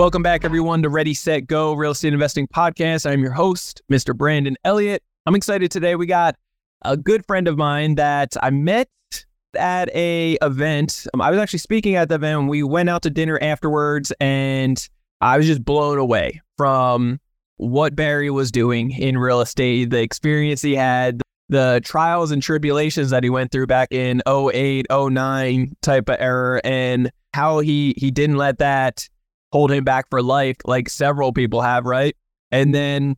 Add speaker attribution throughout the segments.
Speaker 1: Welcome back, everyone, to Ready, Set, Go Real Estate Investing Podcast. I'm your host, Mr. Brandon Elliott. I'm excited today. We got a good friend of mine that I met at a event. Um, I was actually speaking at the event. We went out to dinner afterwards, and I was just blown away from what Barry was doing in real estate, the experience he had, the trials and tribulations that he went through back in 08, 09 type of era, and how he he didn't let that hold him back for life, like several people have, right? And then,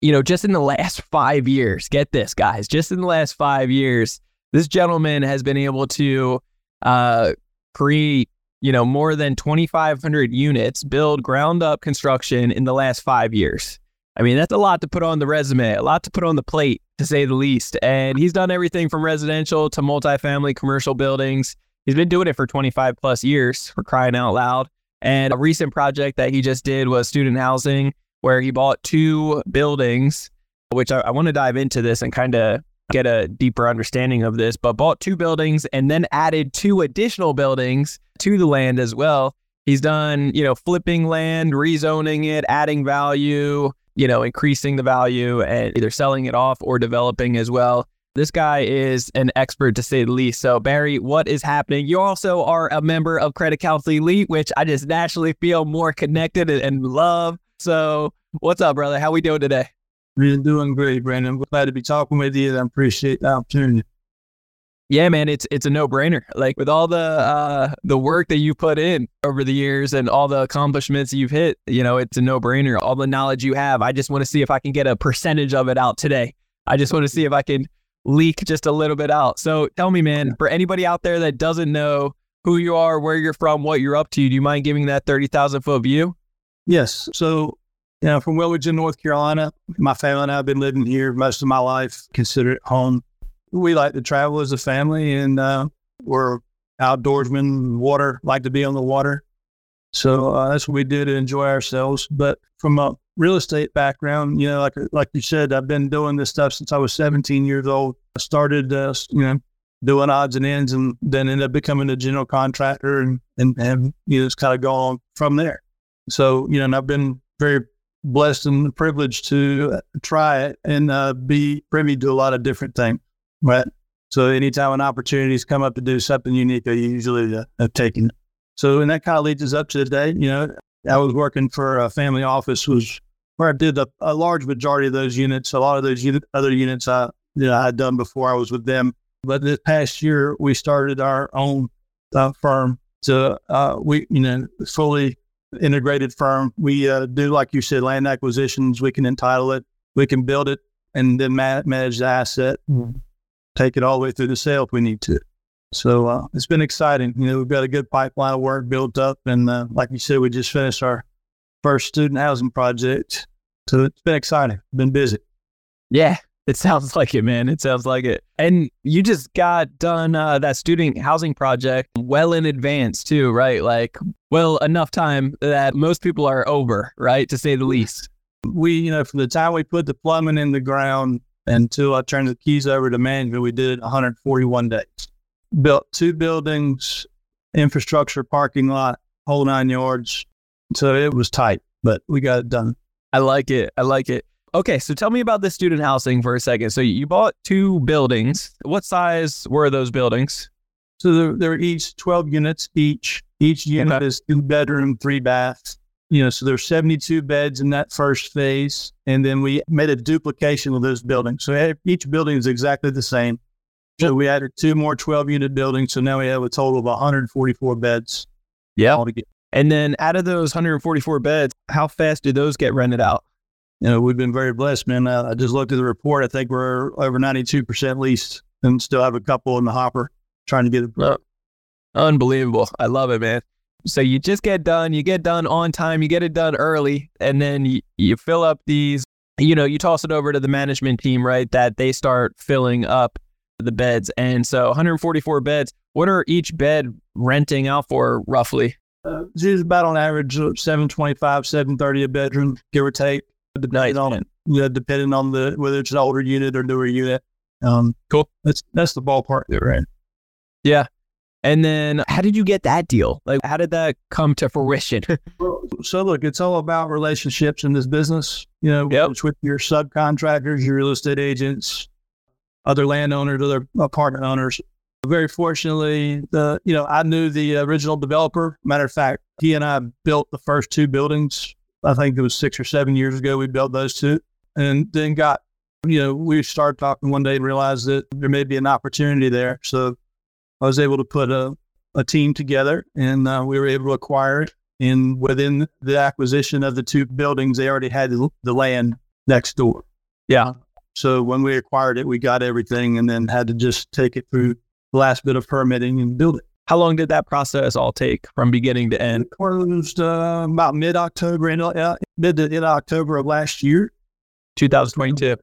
Speaker 1: you know, just in the last five years, get this, guys, just in the last five years, this gentleman has been able to uh, create, you know, more than 2,500 units, build ground up construction in the last five years. I mean, that's a lot to put on the resume, a lot to put on the plate, to say the least. And he's done everything from residential to multifamily commercial buildings. He's been doing it for 25 plus years, for crying out loud. And a recent project that he just did was student housing, where he bought two buildings, which I, I want to dive into this and kind of get a deeper understanding of this, but bought two buildings and then added two additional buildings to the land as well. He's done, you know, flipping land, rezoning it, adding value, you know, increasing the value and either selling it off or developing as well. This guy is an expert to say the least. So, Barry, what is happening? You also are a member of Credit Counsel Elite, which I just naturally feel more connected and love. So, what's up, brother? How we doing today?
Speaker 2: We're doing great, Brandon. I'm glad to be talking with you. I appreciate the opportunity.
Speaker 1: Yeah, man, it's it's a no brainer. Like with all the uh, the work that you put in over the years and all the accomplishments you've hit, you know, it's a no brainer. All the knowledge you have, I just want to see if I can get a percentage of it out today. I just want to see if I can leak just a little bit out. So tell me, man, for anybody out there that doesn't know who you are, where you're from, what you're up to, do you mind giving that 30,000 foot view?
Speaker 2: Yes. So, you know, from Wilmington, North Carolina, my family and I have been living here most of my life, consider it home. We like to travel as a family and uh, we're outdoorsmen, water, like to be on the water. So uh, that's what we do to enjoy ourselves. But from a real estate background, you know, like like you said, I've been doing this stuff since I was 17 years old. I started, uh, you know, doing odds and ends, and then ended up becoming a general contractor, and and, and you know, it's kind of gone from there. So you know, and I've been very blessed and privileged to uh, try it and uh, be privy to a lot of different things. Right. So anytime an opportunities come up to do something unique, I usually uh, have taken it. So, and that kind of leads us up to today. You know, I was working for a family office, was where I did a, a large majority of those units. A lot of those unit, other units I, you know, I had done before I was with them. But this past year, we started our own uh, firm. So uh, we, you know, fully integrated firm. We uh, do, like you said, land acquisitions. We can entitle it, we can build it, and then ma- manage the asset, take it all the way through the sale if we need to. So uh, it's been exciting. You know, we've got a good pipeline of work built up, and uh, like you said, we just finished our first student housing project. So it's been exciting. Been busy.
Speaker 1: Yeah, it sounds like it, man. It sounds like it. And you just got done uh, that student housing project well in advance, too, right? Like, well, enough time that most people are over, right? To say the least.
Speaker 2: We, you know, from the time we put the plumbing in the ground until I turned the keys over to management, we did 141 days built two buildings, infrastructure, parking lot, whole nine yards. So it was tight, but we got it done.
Speaker 1: I like it. I like it. Okay, so tell me about the student housing for a second. So you bought two buildings. What size were those buildings?
Speaker 2: So they're, they're each 12 units each. Each unit okay. is two bedroom, three baths. You know, so there's 72 beds in that first phase. And then we made a duplication of those buildings. So each building is exactly the same. So we added two more 12 unit buildings. So now we have a total of 144 beds.
Speaker 1: Yeah. Altogether. And then out of those 144 beds, how fast do those get rented out?
Speaker 2: You know, we've been very blessed, man. Uh, I just looked at the report. I think we're over 92% leased and still have a couple in the hopper trying to get it. Oh,
Speaker 1: unbelievable. I love it, man. So you just get done, you get done on time, you get it done early, and then you, you fill up these, you know, you toss it over to the management team, right? That they start filling up the beds. And so 144 beds, what are each bed renting out for roughly?
Speaker 2: Uh, it's about on average uh, 725, 730 a bedroom, give or take.
Speaker 1: Nice.
Speaker 2: Depending on, it yeah, depending on the whether it's an older unit or newer unit. Um,
Speaker 1: Cool.
Speaker 2: That's that's the ballpark that we're in.
Speaker 1: Yeah. And then how did you get that deal? Like, how did that come to fruition?
Speaker 2: So look, it's all about relationships in this business. You know,
Speaker 1: Yep.
Speaker 2: it's with your subcontractors, your real estate agents, other landowners, other apartment owners. Very fortunately, the you know I knew the original developer. Matter of fact, he and I built the first two buildings. I think it was six or seven years ago. We built those two, and then got you know we started talking one day and realized that there may be an opportunity there. So I was able to put a a team together, and uh, we were able to acquire it. And within the acquisition of the two buildings, they already had the, the land next door.
Speaker 1: Yeah.
Speaker 2: So when we acquired it, we got everything and then had to just take it through the last bit of permitting and build it.
Speaker 1: How long did that process all take from beginning to end?
Speaker 2: It closed uh, about mid October, uh, mid to end October of last year.
Speaker 1: 2022.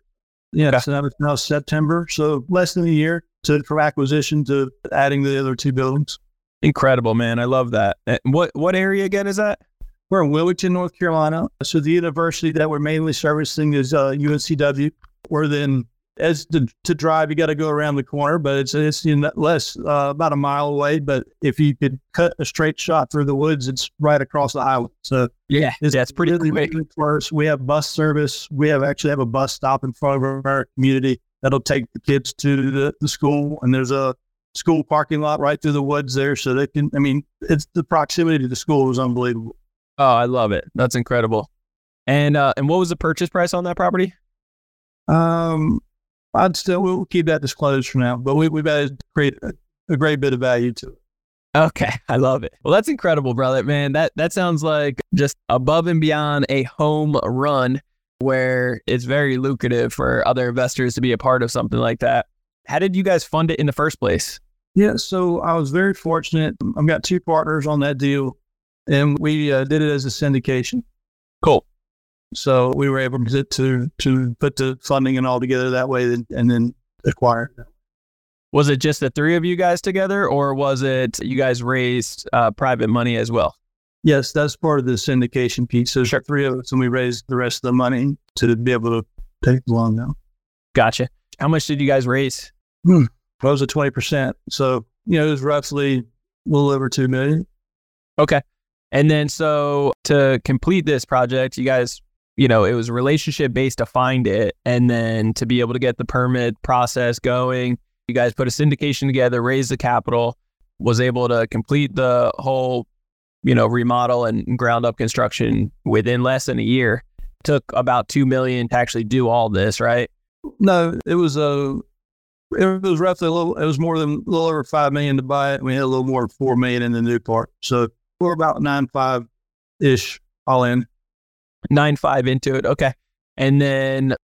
Speaker 2: Yeah,
Speaker 1: Okay.
Speaker 2: so that was now September. So less than a year to from acquisition to adding the other two buildings.
Speaker 1: Incredible, man. I love that. And What what area again is that?
Speaker 2: We're in Wilmington, North Carolina. So the university that we're mainly servicing is uh, UNCW. We're then as to, to drive, you got to go around the corner, but it's it's in less uh, about a mile away. But if you could cut a straight shot through the woods, it's right across the highway. So
Speaker 1: Yeah,
Speaker 2: it's
Speaker 1: that's pretty
Speaker 2: really,
Speaker 1: quick.
Speaker 2: really close. We have bus service. We have actually have a bus stop in front of our community that'll take the kids to the, the school, and there's a school parking lot right through the woods there, so they can. I mean, it's the proximity to the school is unbelievable.
Speaker 1: Oh, I love it. That's incredible. And uh, and what was the purchase price on that property?
Speaker 2: Um, I'd still we'll keep that disclosed for now, but we, we've added create a, a great bit of value to it.
Speaker 1: Okay, I love it. Well, that's incredible, brother. Man, that that sounds like just above and beyond a home run where it's very lucrative for other investors to be a part of something like that. How did you guys fund it in the first place?
Speaker 2: Yeah, so I was very fortunate. I've got two partners on that deal, and we uh, did it as a syndication.
Speaker 1: Cool.
Speaker 2: So we were able to to, to put the funding and all together that way, and, and then acquire.
Speaker 1: Was it just the three of you guys together, or was it you guys raised uh, private money as well?
Speaker 2: Yes, that's part of the syndication piece. So
Speaker 1: Sure.
Speaker 2: three of us, and we raised the rest of the money to be able to take the loan now.
Speaker 1: Gotcha. How much did you guys raise?
Speaker 2: That was a twenty percent. So you know, it was roughly a little over two million.
Speaker 1: Okay. And then so to complete this project, you guys, you know, it was relationship based to find it and then to be able to get the permit process going, you guys put a syndication together, raised the capital, was able to complete the whole, you know, remodel and ground up construction within less than a year. Took about 2 million to actually do all this, right?
Speaker 2: No, it was a. It was roughly a little. It was more than a little over five million to buy it. We had a little more than four million in the new part. So we're about nine five ish all in.
Speaker 1: Nine five into it. Okay. And then,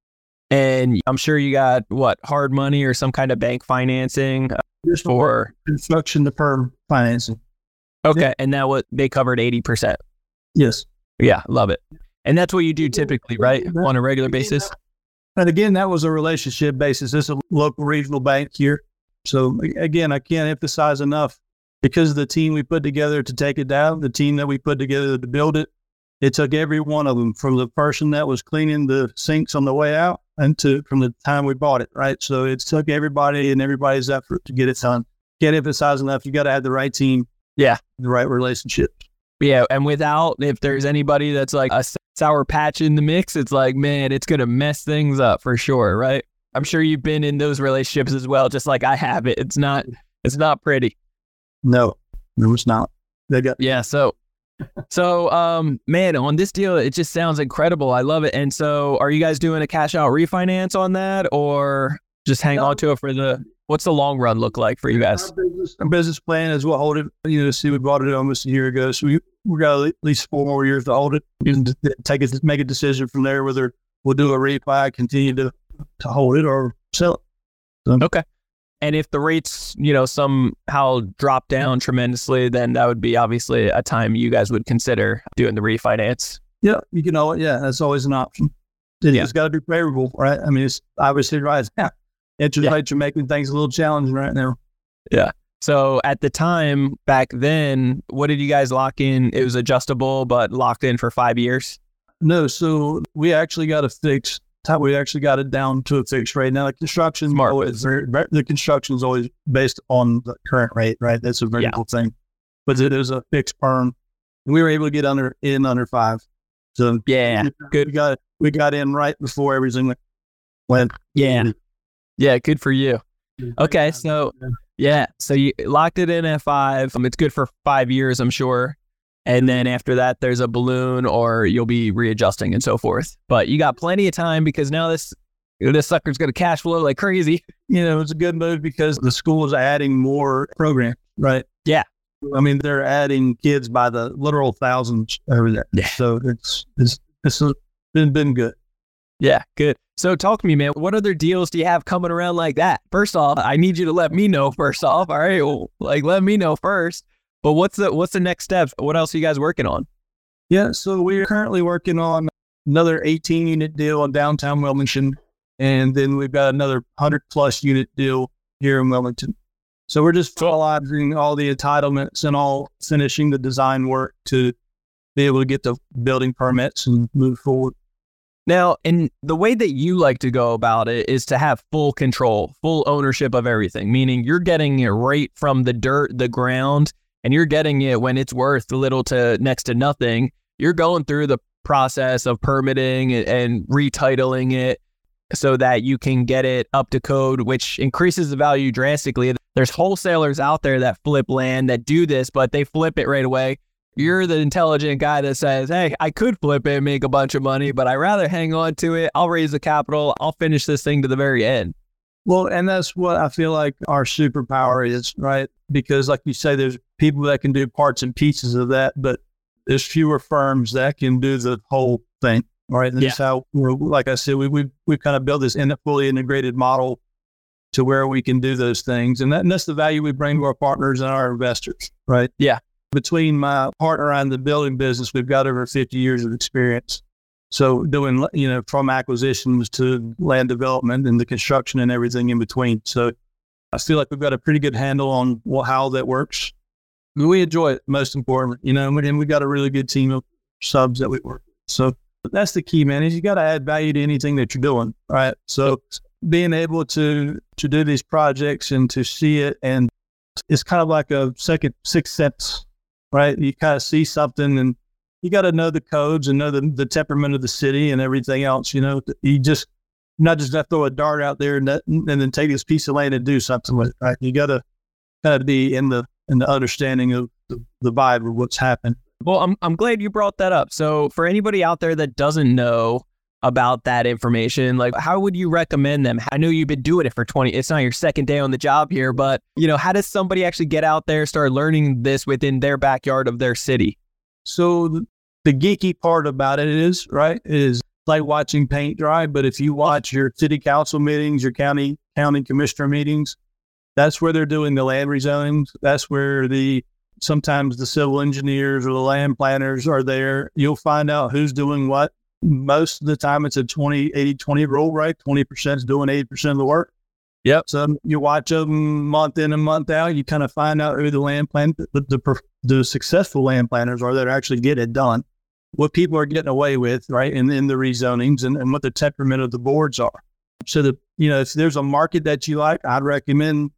Speaker 1: and I'm sure you got what hard money or some kind of bank financing uh,
Speaker 2: Just
Speaker 1: for.
Speaker 2: construction to perm financing.
Speaker 1: Okay. And that what they covered 80%.
Speaker 2: Yes.
Speaker 1: Yeah. Love it. And that's what you do typically, right? On a regular basis.
Speaker 2: And again, that was a relationship basis. This is a local regional bank here. So again, I can't emphasize enough because of the team we put together to take it down, the team that we put together to build it. It took every one of them from the person that was cleaning the sinks on the way out and to from the time we bought it, right? So it took everybody and everybody's effort to get it done. Can't emphasize enough. You got to have the right team.
Speaker 1: Yeah.
Speaker 2: The right relationship.
Speaker 1: Yeah. And without, if there's anybody that's like a sour patch in the mix, it's like, man, it's going to mess things up for sure. Right. I'm sure you've been in those relationships as well, just like I have it. It's not, it's not pretty.
Speaker 2: No, it was not. They got
Speaker 1: Yeah. So, so, um, man, on this deal, it just sounds incredible. I love it. And so, are you guys doing a cash out refinance on that, or just hang
Speaker 2: No.
Speaker 1: on to it for the? What's the long run look like for you guys?
Speaker 2: Our business, our business plan is we'll hold it. You know, see, we bought it almost a year ago, so we we got at least four more years to hold it. And take it, make a decision from there whether we'll do a refi, continue to to hold it, or sell it.
Speaker 1: Okay. And if the rates, you know, somehow drop down tremendously, then that would be obviously a time you guys would consider doing the refinance.
Speaker 2: Yeah, you can always, yeah, that's always an option. It,
Speaker 1: Yeah.
Speaker 2: has got to be favorable, right? I mean, it's obviously right now. Interest
Speaker 1: Yeah.
Speaker 2: rates are making things a little challenging right now. Yeah.
Speaker 1: So at the time back then, what did you guys lock in? It was adjustable, but locked in for five years.
Speaker 2: No, so we actually got a fixed. We actually got it down to a fixed rate. Now the construction
Speaker 1: Smart.
Speaker 2: always the construction is always based on the current rate, right? That's a variable thing, but it is a fixed term. And we were able to get under in under five. So
Speaker 1: Yeah.
Speaker 2: good. We got we got in right before everything went.
Speaker 1: Yeah. Yeah. Good for you. Okay, so- Yeah. So you locked it in at five. Um, it's good for five years, I'm sure. And then after that, there's a balloon or you'll be readjusting and so forth. But you got plenty of time because now this this sucker's going to cash flow like crazy.
Speaker 2: you know, it's a good move because the school is adding more program, right?
Speaker 1: Yeah.
Speaker 2: I mean, they're adding kids by the literal thousands over there.
Speaker 1: Yeah.
Speaker 2: So it's it's it's been been good.
Speaker 1: Yeah, good. So talk to me, man. What other deals do you have coming around like that? First off, I need you to let me know first off. All right. Well, like let me know first. But what's the what's the next steps? What else are you guys working on?
Speaker 2: Yeah. So we're currently working on another 18 unit deal in downtown Wilmington, and then we've got another 100 plus unit deal here in Wilmington. So we're just finalizing all the entitlements and all finishing the design work to be able to get the building permits and move forward.
Speaker 1: Now, and the way that you like to go about it is to have full control, full ownership of everything, meaning you're getting it right from the dirt, the ground, and you're getting it when it's worth little to next to nothing. You're going through the process of permitting and, retitling it so that you can get it up to code, which increases the value drastically. There's wholesalers out there that flip land that do this, but they flip it right away. You're the intelligent guy that says, Hey, I could flip it and make a bunch of money, but I rather hang on to it. I'll raise the capital. I'll finish this thing to the very end.
Speaker 2: Well, and that's what I feel like our superpower is, right? Because, like you say, there's people that can do parts and pieces of that, but there's fewer firms that can do the whole thing, right? And that's how we're, like I said, we we we kind of built this in fully integrated model to where we can do those things, and that and that's the value we bring to our partners and our investors, right?
Speaker 1: Yeah.
Speaker 2: Between my partner and the building business, we've got over 50 years of experience. So doing, you know, from acquisitions to land development and the construction and everything in between. So I feel like we've got a pretty good handle on how that works. We enjoy it, most important, you know, and we got a really good team of subs that we work with. So that's the key, man, is you got to add value to anything that you're doing, right? So being able to to do these projects and to see it, and it's kind of like a second sixth sense, right? You kind of see something and you got to know the codes and know the, the temperament of the city and everything else. You know, you just not just to throw a dart out there and, that, and then take this piece of land and do something with it. Right? You got to kind of be in the in the understanding of the, the vibe of what's happened.
Speaker 1: Well, I'm, I'm glad you brought that up. So, for anybody out there that doesn't know about that information, like how would you recommend them? I know you've been doing it for 20, it's not your second day on the job here, but you know, how does somebody actually get out there, start learning this within their backyard of their city?
Speaker 2: So the, the geeky part about it is right is like watching paint dry. But if you watch your city council meetings, your county county commissioner meetings, that's where they're doing the land rezonings. That's where the sometimes the civil engineers or the land planners are there. You'll find out who's doing what. Most of the time, it's a 20, 80, 20 rule, right? 20% is doing 80% of the work.
Speaker 1: Yep.
Speaker 2: So you watch them month in and month out. You kind of find out who the land plan, the, the, the successful land planners are that actually get it done, what people are getting away with, right? And in the rezonings and, and what the temperament of the boards are. So that, you know, if there's a market that you like, I'd recommend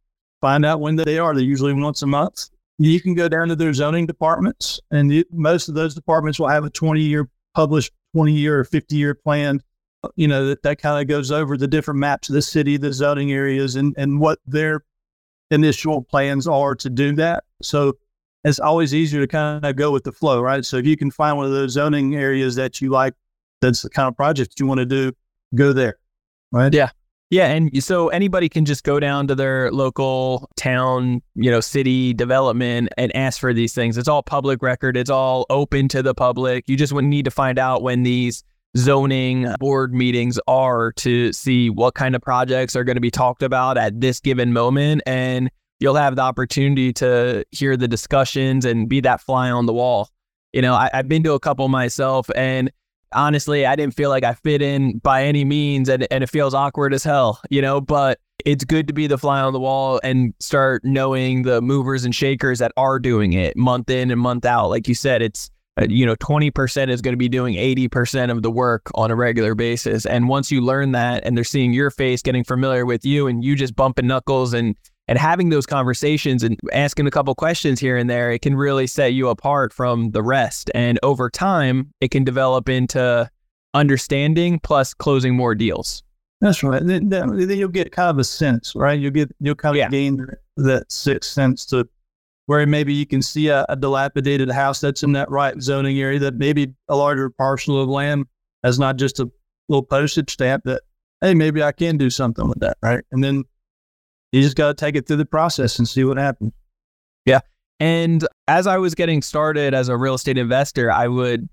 Speaker 2: find out when they are. They're usually once a month. You can go down to their zoning departments, and most of those departments will have a 20 year published 20 year or 50 year plan. Uh, you know, that, that kind of goes over the different maps of the city, the zoning areas, and, and what their initial plans are to do that. So it's always easier to kind of go with the flow, right? So if you can find one of those zoning areas that you like, that's the kind of project you want to do, go there, right?
Speaker 1: Yeah. Yeah, and so anybody can just go down to their local town, you know, city development and ask for these things. It's all public record. It's all open to the public. You just would need to find out when these zoning board meetings are to see what kind of projects are going to be talked about at this given moment. And you'll have the opportunity to hear the discussions and be that fly on the wall. You know, I, have been to a couple myself and honestly, I didn't feel like I fit in by any means and, and it feels awkward as hell, you know, but it's good to be the fly on the wall and start knowing the movers and shakers that are doing it month in and month out. Like you said, it's uh, you know 20% is going to be doing 80% of the work on a regular basis and once you learn that and they're seeing your face getting familiar with you and you just bumping knuckles and and having those conversations and asking a couple questions here and there it can really set you apart from the rest and over time it can develop into understanding plus closing more deals
Speaker 2: that's right then, then you'll get kind of a sense right you'll get you'll kind of yeah. gain that sixth sense to where maybe you can see a, a, dilapidated house that's in that right zoning area that maybe a larger parcel of land as not just a little postage stamp that, hey, maybe I can do something with that. Right. And then you just got to take it through the process and see what happens.
Speaker 1: Yeah. And as I was getting started as a real estate investor, I would,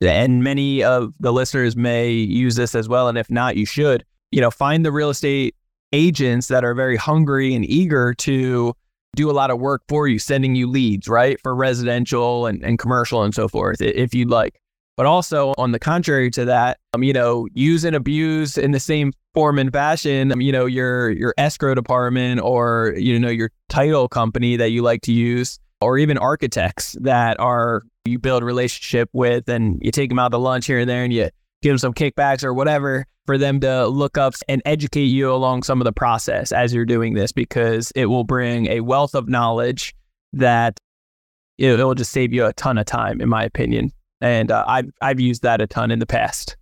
Speaker 1: and many of the listeners may use this as well. And if not, you should, you know, find the real estate agents that are very hungry and eager to do a lot of work for you, sending you leads, right? For residential and, and commercial and so forth, if you'd like. But also, on the contrary to that, um, you know, use and abuse in the same form and fashion, um, you know, your your escrow department or you know your title company that you like to use, or even architects that are you build relationship with, and you take them out to lunch here and there, and you give them some kickbacks or whatever for them to look up and educate you along some of the process as you're doing this because it will bring a wealth of knowledge that it, will just save you a ton of time, in my opinion. And uh, I've I've used that a ton in the past.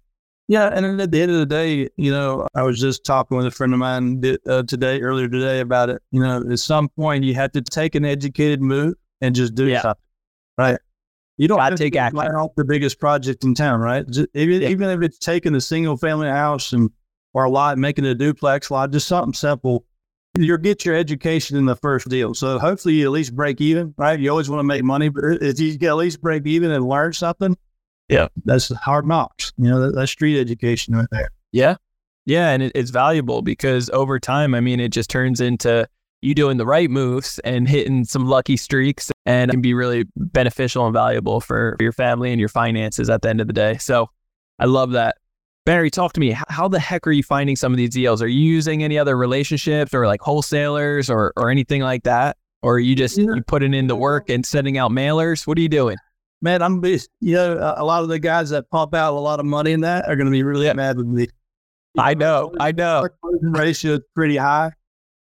Speaker 2: Yeah, and at the end of the day, you know, I was just talking with a friend of mine uh, today, earlier today, about it. You know, at some point, you have to take an educated move and just do yeah. something, right? You don't have to take action. Off the biggest project in town, right? Just, even, yeah. even if it's taking a single family house and or a lot, making it a duplex lot, just something simple. You'll get your education in the first deal. So hopefully you at least break even, right? You always want to make money, but if you get at least break even and learn something,
Speaker 1: yeah,
Speaker 2: that's hard knocks. You know, that, that's street education right there.
Speaker 1: Yeah, yeah, and it, it's valuable because over time, I mean, it just turns into you doing the right moves and hitting some lucky streaks and can be really beneficial and valuable for your family and your finances at the end of the day. So I love that. Barry, talk to me. How the heck are you finding some of these deals? Are you using any other relationships or like wholesalers or, or anything like that? Or are you just yeah. you putting in the work and sending out mailers? What are you doing?
Speaker 2: Man, I'm be, you know, a lot of the guys that pump out a lot of money in that are going to be really mad with me.
Speaker 1: I know, I know. Our
Speaker 2: ratio is pretty high.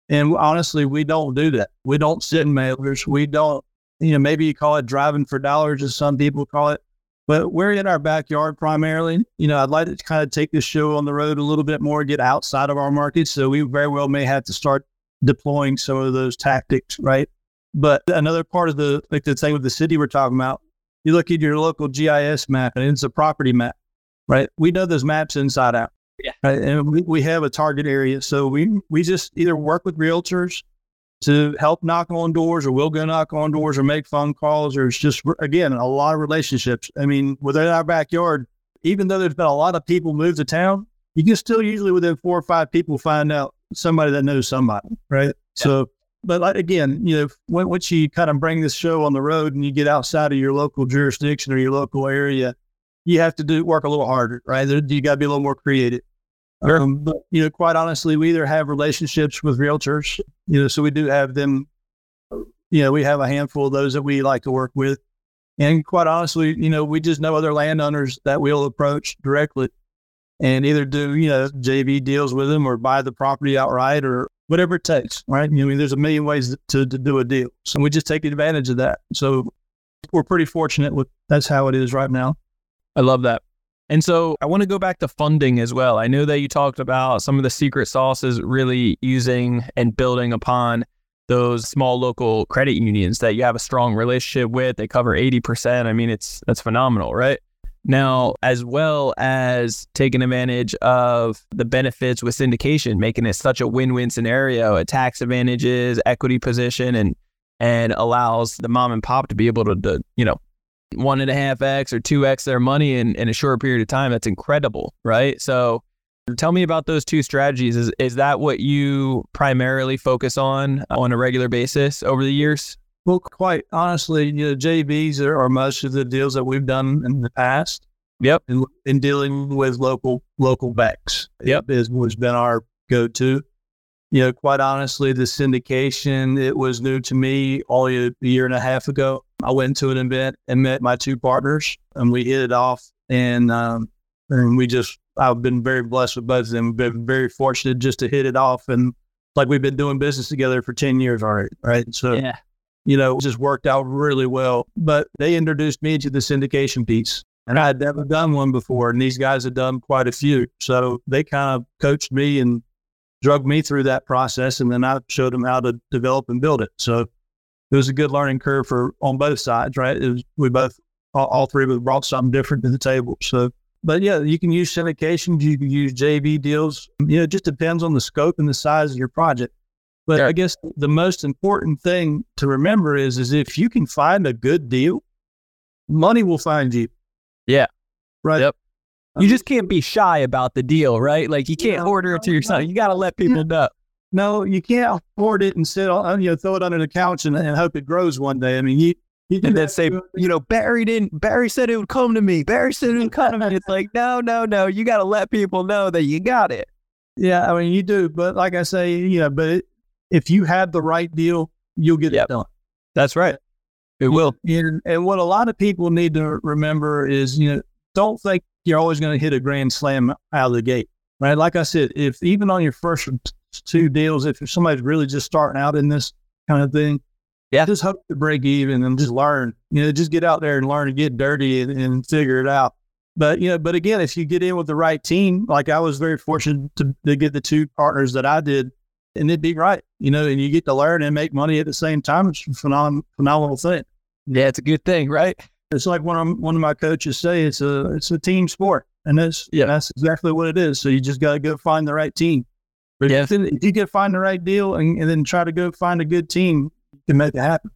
Speaker 2: And honestly, we don't do that. We don't sit in mailers. We don't, you know, maybe you call it driving for dollars, as some people call it, but we're in our backyard primarily. You know, I'd like to kind of take this show on the road a little bit more, get outside of our market. So we very well may have to start deploying some of those tactics, right? But another part of the, like the thing with the city we're talking about, you look at your local GIS map and it's a property map, right? We know those maps inside out.
Speaker 1: Yeah.
Speaker 2: Right? And we, we have a target area. So we, we just either work with realtors to help knock on doors or we'll go knock on doors or make phone calls or it's just, again, a lot of relationships. I mean, within our backyard, even though there's been a lot of people move to town, you can still usually within four or five people find out somebody that knows somebody. Right. Yeah. So, but like, again, you know, once you kind of bring this show on the road and you get outside of your local jurisdiction or your local area, you have to do work a little harder, right? You got to be a little more creative. Sure. Um, but you know, quite honestly, we either have relationships with realtors, you know, so we do have them. You know, we have a handful of those that we like to work with, and quite honestly, you know, we just know other landowners that we'll approach directly, and either do you know JV deals with them or buy the property outright or whatever it takes, right? I mean, there's a million ways to, to do a deal, so we just take advantage of that. So we're pretty fortunate with that's how it is right now.
Speaker 1: I love that. And so I want to go back to funding as well. I know that you talked about some of the secret sauces really using and building upon those small local credit unions that you have a strong relationship with. They cover 80%. I mean, it's that's phenomenal, right? Now, as well as taking advantage of the benefits with syndication, making it such a win-win scenario, a tax advantages, equity position, and and allows the mom and pop to be able to, to you know, one and a half X or two X their money in, in a short period of time. That's incredible, right? So tell me about those two strategies. Is is that what you primarily focus on on a regular basis over the years?
Speaker 2: Well, quite honestly, you know, JVs are, are most of the deals that we've done in the past.
Speaker 1: Yep.
Speaker 2: In, in dealing with local local banks.
Speaker 1: Yep.
Speaker 2: Is, has been our go to. You know, quite honestly, the syndication, it was new to me only a year and a half ago. I went to an event and met my two partners and we hit it off and um, and we just I've been very blessed with both of them. Been very fortunate just to hit it off and like we've been doing business together for 10 years already. Right. So
Speaker 1: Yeah.
Speaker 2: You know, just worked out really well. But they introduced me to the syndication piece. And I had never done one before, and these guys had done quite a few. So they kind of coached me and drug me through that process, and then I showed them how to develop and build it. So it was a good learning curve for on both sides, right? Was, we both, all, all three of us brought something different to the table. So, but yeah, you can use syndications, you can use JV deals. You know, it just depends on the scope and the size of your project. But
Speaker 1: Yeah.
Speaker 2: I guess the most important thing to remember is, is if you can find a good deal, money will find you.
Speaker 1: Yeah.
Speaker 2: Right.
Speaker 1: Yep. You just can't be shy about the deal, right? Like you can't
Speaker 2: No,
Speaker 1: order it to yourself. You got to let people know.
Speaker 2: No, you can't afford it and sit on, you know, throw it under the couch and, and hope it grows one day. I mean, you, you
Speaker 1: And then say, you know, Barry didn't. Barry said it would come to me. Barry said it would come to me. It's like, no, no, no. You got to let people know that you got it.
Speaker 2: yeah, I mean, you do. But like I say, you know, but it, if you have the right deal, you'll get
Speaker 1: Yep.
Speaker 2: it done.
Speaker 1: That's right. It will.
Speaker 2: And, and what a lot of people need to remember is, you know, don't think you're always going to hit a grand slam out of the gate, right? Like I said, if even on your first two deals, if somebody's really just starting out in this kind of thing,
Speaker 1: Yeah.
Speaker 2: just hope to break even and just learn, you know, just get out there and learn and get dirty and, and figure it out. But, you know, but again, if you get in with the right team, like I was very fortunate to, to get the two partners that I did and it'd be right, you know, and you get to learn and make money at the same time. It's a phenomenal, phenomenal thing.
Speaker 1: Yeah, it's a good thing, right?
Speaker 2: It's like one of one of my coaches say it's a it's a team sport, and that's
Speaker 1: Yeah.
Speaker 2: that's exactly what it is. So you just got to go find the right team. But
Speaker 1: Yeah.
Speaker 2: if, you can find the right deal and, and then try to go find a good team, you can make it happen.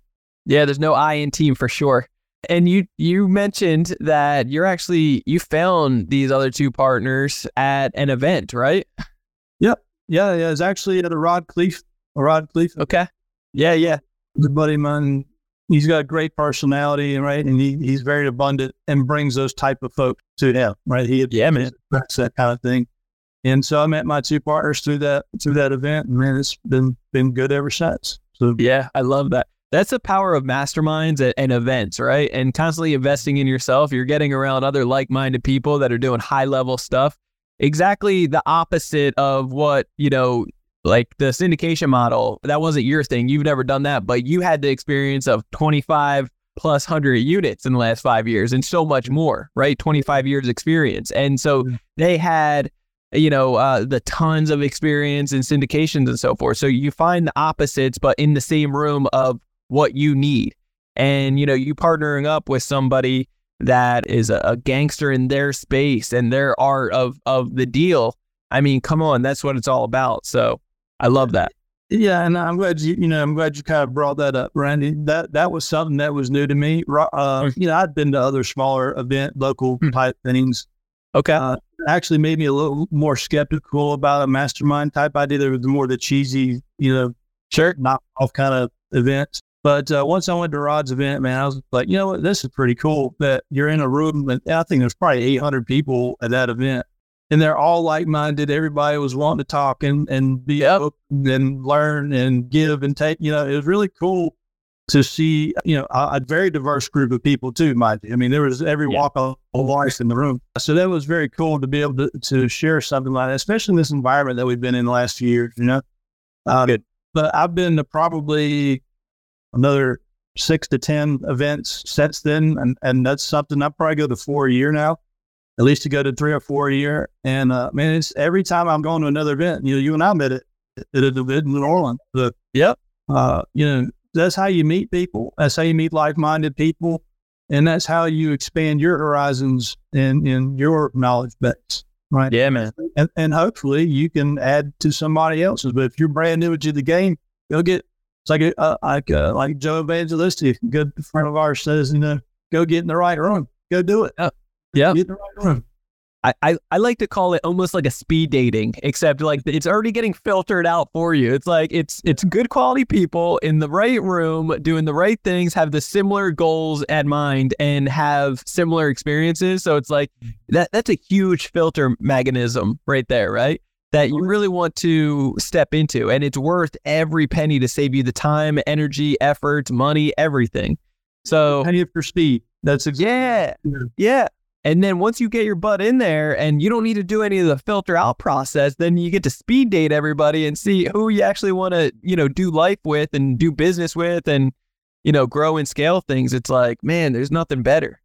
Speaker 1: Yeah, there's no I in team for sure. And you you mentioned that you're actually you found these other two partners at an event, right?
Speaker 2: Yeah, yeah. It's actually uh, at a Rod Khleif, a Rod Khleif,
Speaker 1: Okay. Yeah, yeah.
Speaker 2: a buddy of mine. He's got a great personality, right? And he, he's very abundant and brings those type of folks to him, right? He
Speaker 1: Yeah, man.
Speaker 2: attracts that kind of thing. And so I met my two partners through that through that event, and man, it's been been good ever since. So
Speaker 1: Yeah, I love that. That's the power of masterminds and, and events, right? And constantly investing in yourself. You're getting around other like minded people that are doing high level stuff. Exactly the opposite of what, you know, like the syndication model. That wasn't your thing. You've never done that, but you had the experience of 25 plus 100 units in the last five years and so much more, right? 25 years experience. And so they had you know, uh, the tons of experience in syndications and so forth. So you find the opposites, but in the same room of what you need. And, you know, you partnering up with somebody that is a, a gangster in their space and their art of, of the deal. I mean, come on, that's what it's all about. So I love that.
Speaker 2: yeah, and I'm glad you you know I'm glad you kind of brought that up, Randy. That that was something that was new to me. Uh, you know, I'd been to other smaller event, local
Speaker 1: Hmm.
Speaker 2: type things.
Speaker 1: Okay.
Speaker 2: Uh, actually made me a little more skeptical about a mastermind type idea. There was more the cheesy, you know,
Speaker 1: sure.
Speaker 2: knock off kind of events. But uh, once I went to Rod's event, man, I was like, you know what, this is pretty cool that you're in a room. And I think there's probably 800 people at that event, and they're all like minded. Everybody was wanting to talk and and be open and learn and give and take. You know, it was really cool to see. You know, a, a very diverse group of people too. You, I mean, there was every
Speaker 1: Yeah.
Speaker 2: walk of life in the room. So that was very cool to be able to to share something like that, especially in this environment that we've been in the last few years. You know. Uh,
Speaker 1: Good.
Speaker 2: but I've been to probably another six to ten events since then, and and that's something I probably go to four a year now, at least to go to three or four a year. And uh, man, it's every time I'm going to another event. You know, you and I met it at an event in New Orleans. The,
Speaker 1: Yep.
Speaker 2: uh, you know, that's how you meet people. That's how you meet like-minded people, and that's how you expand your horizons in in your knowledge base. Right
Speaker 1: Yeah, man.
Speaker 2: and, and hopefully you can add to somebody else's. But if you're brand new to the game, you'll get it's like a, uh, like uh, like Joe Evangelisti, a good friend of ours says, you know, go get in the right room. Go do it.
Speaker 1: Yeah. Yeah.
Speaker 2: Get in the right room.
Speaker 1: I, I, I like to call it almost like a speed dating, except like it's already getting filtered out for you. It's like it's it's good quality people in the right room doing the right things, have the similar goals at mind, and have similar experiences. So it's like that that's a huge filter mechanism right there, right? That you really want to step into, and it's worth every penny to save you the time, energy, effort, money, everything. So
Speaker 2: Penny for speed. That's exactly
Speaker 1: yeah, yeah. And then once you get your butt in there and you don't need to do any of the filter out process, then you get to speed date everybody and see who you actually want to, you know, do life with and do business with and, you know, grow and scale things. It's like, man, there's nothing better.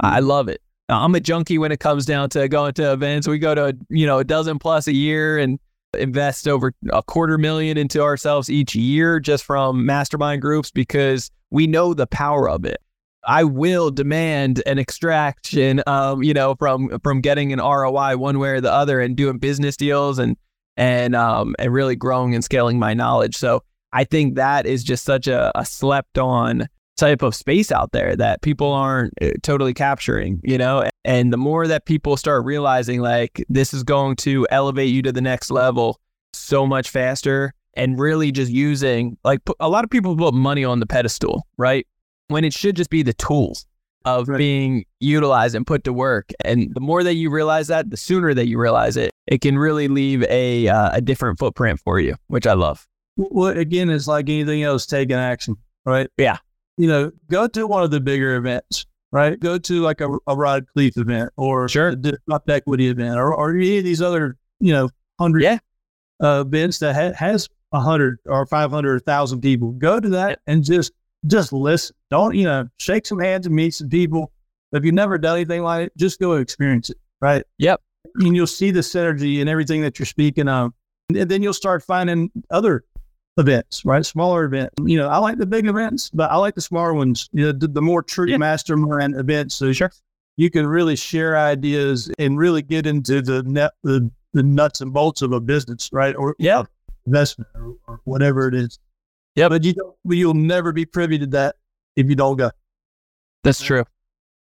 Speaker 1: I love it. I'm a junkie when it comes down to going to events. We go to, you know, a dozen plus a year and invest over a quarter million into ourselves each year just from mastermind groups because we know the power of it. I will demand an extraction, um, you know, from from getting an ROI one way or the other, and doing business deals and and um and really growing and scaling my knowledge. So I think that is just such a, a slept on type of space out there that people aren't uh, totally capturing, you know. And the more that people start realizing like this is going to elevate you to the next level so much faster, and really just using like a lot of people put money on the pedestal, right? when it should just be the tools of right. being utilized and put to work. And the more that you realize that, the sooner that you realize it, it can really leave a uh, a different footprint for you, which I love.
Speaker 2: Well, again, it's like anything else, taking action, right?
Speaker 1: Yeah.
Speaker 2: You know, go to one of the bigger events, right? Go to like a, a Rod Khleif event or
Speaker 1: sure.
Speaker 2: a Disrupt Equity event or, or any of these other, you know, hundred
Speaker 1: yeah.
Speaker 2: uh, events that ha- has a hundred or 500 or thousand people. Go to that and just just listen. Don't, you know, shake some hands and meet some people. If you've never done anything like it, just go experience it. Right.
Speaker 1: Yep.
Speaker 2: And you'll see the synergy and everything that you're speaking of. And then you'll start finding other events, right? Smaller events. You know, I like the big events, but I like the smaller ones. You know, the, the more true yeah. mastermind events. So
Speaker 1: sure.
Speaker 2: you can really share ideas and really get into the net, the, the nuts and bolts of a business, right? Or
Speaker 1: yeah,
Speaker 2: investment or, or whatever it is.
Speaker 1: Yeah,
Speaker 2: but you don't, you'll never be privy to that if you don't go.
Speaker 1: That's true.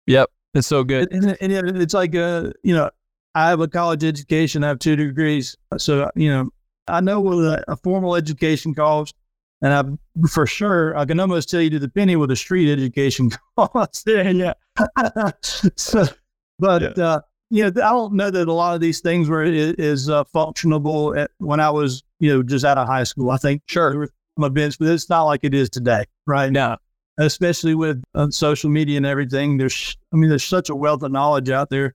Speaker 1: Yep, it's so good.
Speaker 2: And, and, and it's like, uh, you know, I have a college education. I have two degrees, so you know, I know what a, a formal education costs, and I for sure I can almost tell you to the penny what a street education costs.
Speaker 1: yeah.
Speaker 2: so, but yeah. uh, you know, I don't know that a lot of these things were is uh, functionable at, when I was, you know, just out of high school. I think
Speaker 1: sure
Speaker 2: events, but it's not like it is today, right?
Speaker 1: No,
Speaker 2: especially with uh, social media and everything. There's, I mean, there's such a wealth of knowledge out there.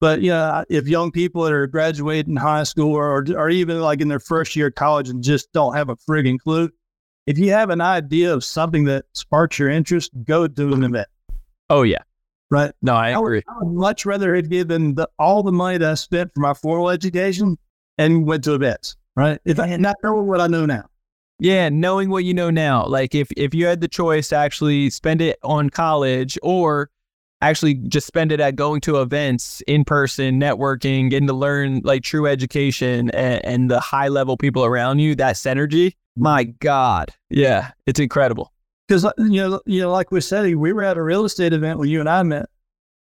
Speaker 2: But yeah, if young people that are graduating high school or, or even like in their first year of college and just don't have a frigging clue, if you have an idea of something that sparks your interest, go to an event.
Speaker 1: Oh yeah,
Speaker 2: right.
Speaker 1: No, I agree.
Speaker 2: I would, I would much rather have given the, all the money that I spent for my formal education and went to events. Right. If I had not known what I know now.
Speaker 1: Yeah, knowing what you know now. Like if if you had the choice to actually spend it on college or actually just spend it at going to events in person, networking, getting to learn like true education and, and the high level people around you, that synergy, my God. Yeah, it's incredible.
Speaker 2: Because uh, you know, you know, like we said, we were at a real estate event where you and I met.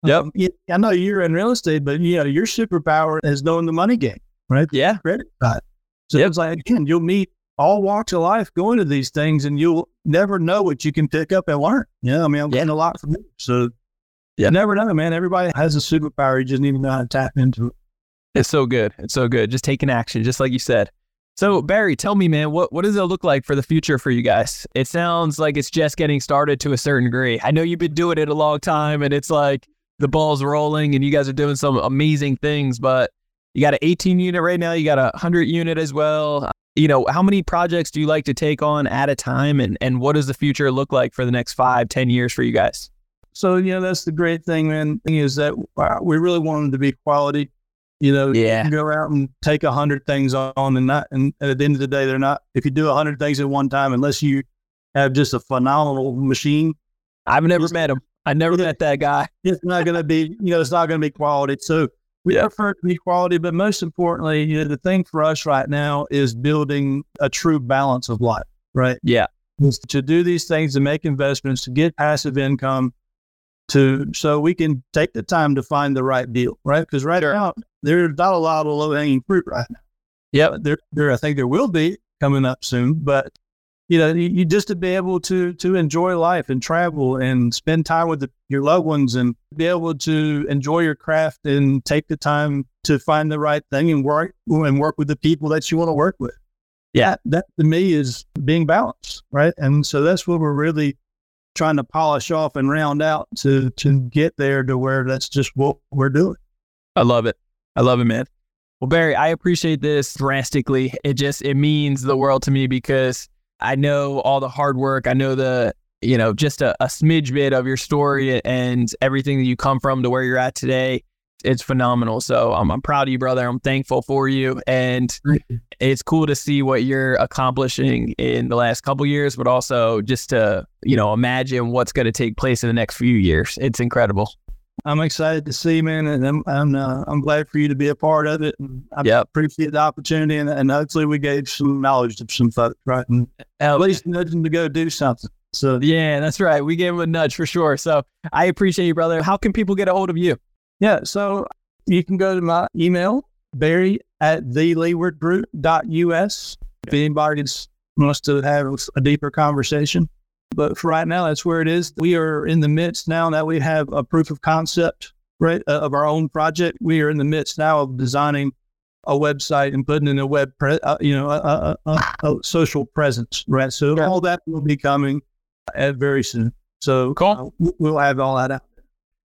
Speaker 1: Yep.
Speaker 2: Um, I know you're in real estate, but you know, your superpower is knowing the money game, right?
Speaker 1: Yeah.
Speaker 2: Credit side. So yep. it's like again, you'll meet all walks of life going to these things and you'll never know what you can pick up and learn. Yeah. I mean, I'm getting a lot from you. So yeah. never know, man. Everybody has a superpower. You just need to know how to tap into it.
Speaker 1: It's so good. It's so good. Just taking action, just like you said. So Barry, tell me, man, what, what does it look like for the future for you guys? It sounds like it's just getting started to a certain degree. I know you've been doing it a long time and it's like the ball's rolling and you guys are doing some amazing things, but you got an 18 unit right now. You got a 100 unit as well you know, how many projects do you like to take on at a time and, and what does the future look like for the next five, ten years for you guys?
Speaker 2: So, you know, that's the great thing, man, thing is that uh, we really want them to be quality. You know,
Speaker 1: yeah.
Speaker 2: You go out and take a hundred things on and not, and at the end of the day, they're not, if you do a hundred things at one time, unless you have just a phenomenal machine.
Speaker 1: I've never met him. I never met that guy.
Speaker 2: It's not going to be, you know, it's not going to be quality. So we yeah. prefer to be quality, but most importantly, you know, the thing for us right now is building a true balance of life, right?
Speaker 1: Yeah.
Speaker 2: To do these things, to make investments, to get passive income, to so we can take the time to find the right deal, right? Because right
Speaker 1: Sure.
Speaker 2: now there's not a lot of low hanging fruit right now.
Speaker 1: Yep.
Speaker 2: There, there, I think there will be coming up soon, but you know, you, you just to be able to to enjoy life and travel and spend time with the, your loved ones and be able to enjoy your craft and take the time to find the right thing and work and work with the people that you want to work with.
Speaker 1: Yeah.
Speaker 2: that, that to me is being balanced, right? And so that's what we're really trying to polish off and round out to to get there to where that's just what we're doing.
Speaker 1: I love it. I love it, man. Well, Barry, I appreciate this drastically. It just it means the world to me because I know all the hard work. I know the you know just a, a smidge bit of your story and everything that you come from to where you're at today. It's phenomenal. So I'm, I'm proud of you, brother. I'm thankful for you, and it's cool to see what you're accomplishing in the last couple years, but also just to you know imagine what's going to take place in the next few years. It's incredible.
Speaker 2: I'm excited to see, man, and I'm I'm, uh, I'm glad for you to be a part of it. And I
Speaker 1: Yep.
Speaker 2: appreciate the opportunity, and, and hopefully we gave some knowledge to some folks, right? And at least nudge them to go do something. So
Speaker 1: Yeah, that's right. We gave him a nudge for sure. So I appreciate you, brother. How can people get a hold of you?
Speaker 2: Yeah, so you can go to my email, Barry at theleewardgroup.us. If anybody wants to have a deeper conversation. But for right now, that's where it is. We are in the midst now that we have a proof of concept right, uh, of our own project. We are in the midst now of designing a website and putting in a web, pre- uh, you know, a, a, a, a social presence, right? So
Speaker 1: Yeah.
Speaker 2: all that will be coming uh, very soon. So
Speaker 1: Cool.
Speaker 2: uh, we'll have all that out.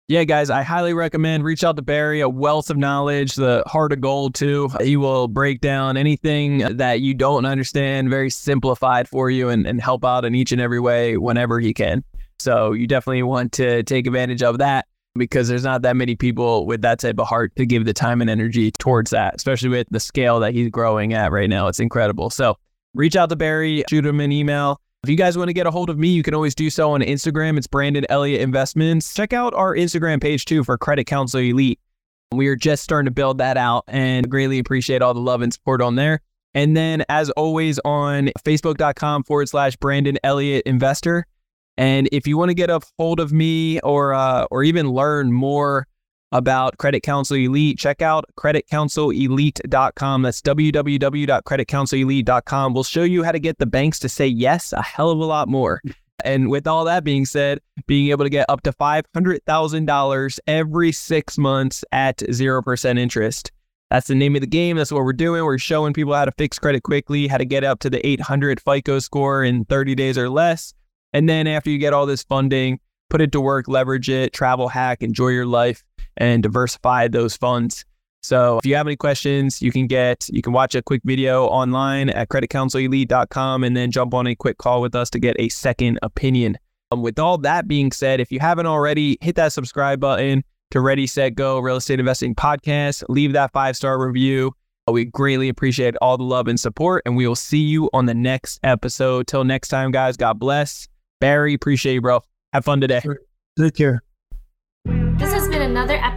Speaker 1: Yeah, guys, I highly recommend reach out to Barry, a wealth of knowledge, the heart of gold too. He will break down anything that you don't understand, very simplified for you and, and help out in each and every way whenever he can. So you definitely want to take advantage of that because there's not that many people with that type of heart to give the time and energy towards that, especially with the scale that he's growing at right now. It's incredible. So reach out to Barry, shoot him an email. If you guys want to get a hold of me, you can always do so on Instagram. It's Brandon Elliott Investments. Check out our Instagram page too for Credit Counsel Elite. We are just starting to build that out and greatly appreciate all the love and support on there. And then, as always, on facebook.com forward slash Brandon Elliott Investor. And if you want to get a hold of me or uh, or even learn more about Credit Counsel Elite, check out creditcounselelite.com. That's www.creditcounselelite.com. We'll show you how to get the banks to say yes a hell of a lot more. And with all that being said, being able to get up to $500,000 every six months at 0% interest. That's the name of the game. That's what we're doing. We're showing people how to fix credit quickly, how to get up to the 800 FICO score in 30 days or less. And then after you get all this funding, put it to work, leverage it, travel hack, enjoy your life, and diversify those funds. So if you have any questions, you can get you can watch a quick video online at creditcounselelite.com and then jump on a quick call with us to get a second opinion. Um, with all that being said, if you haven't already, hit that subscribe button to Ready Set Go Real Estate Investing Podcast. Leave that five star review. We greatly appreciate all the love and support, and we will see you on the next episode. Till next time, guys. God bless. Barry, appreciate you, bro. Have fun today.
Speaker 2: Take care.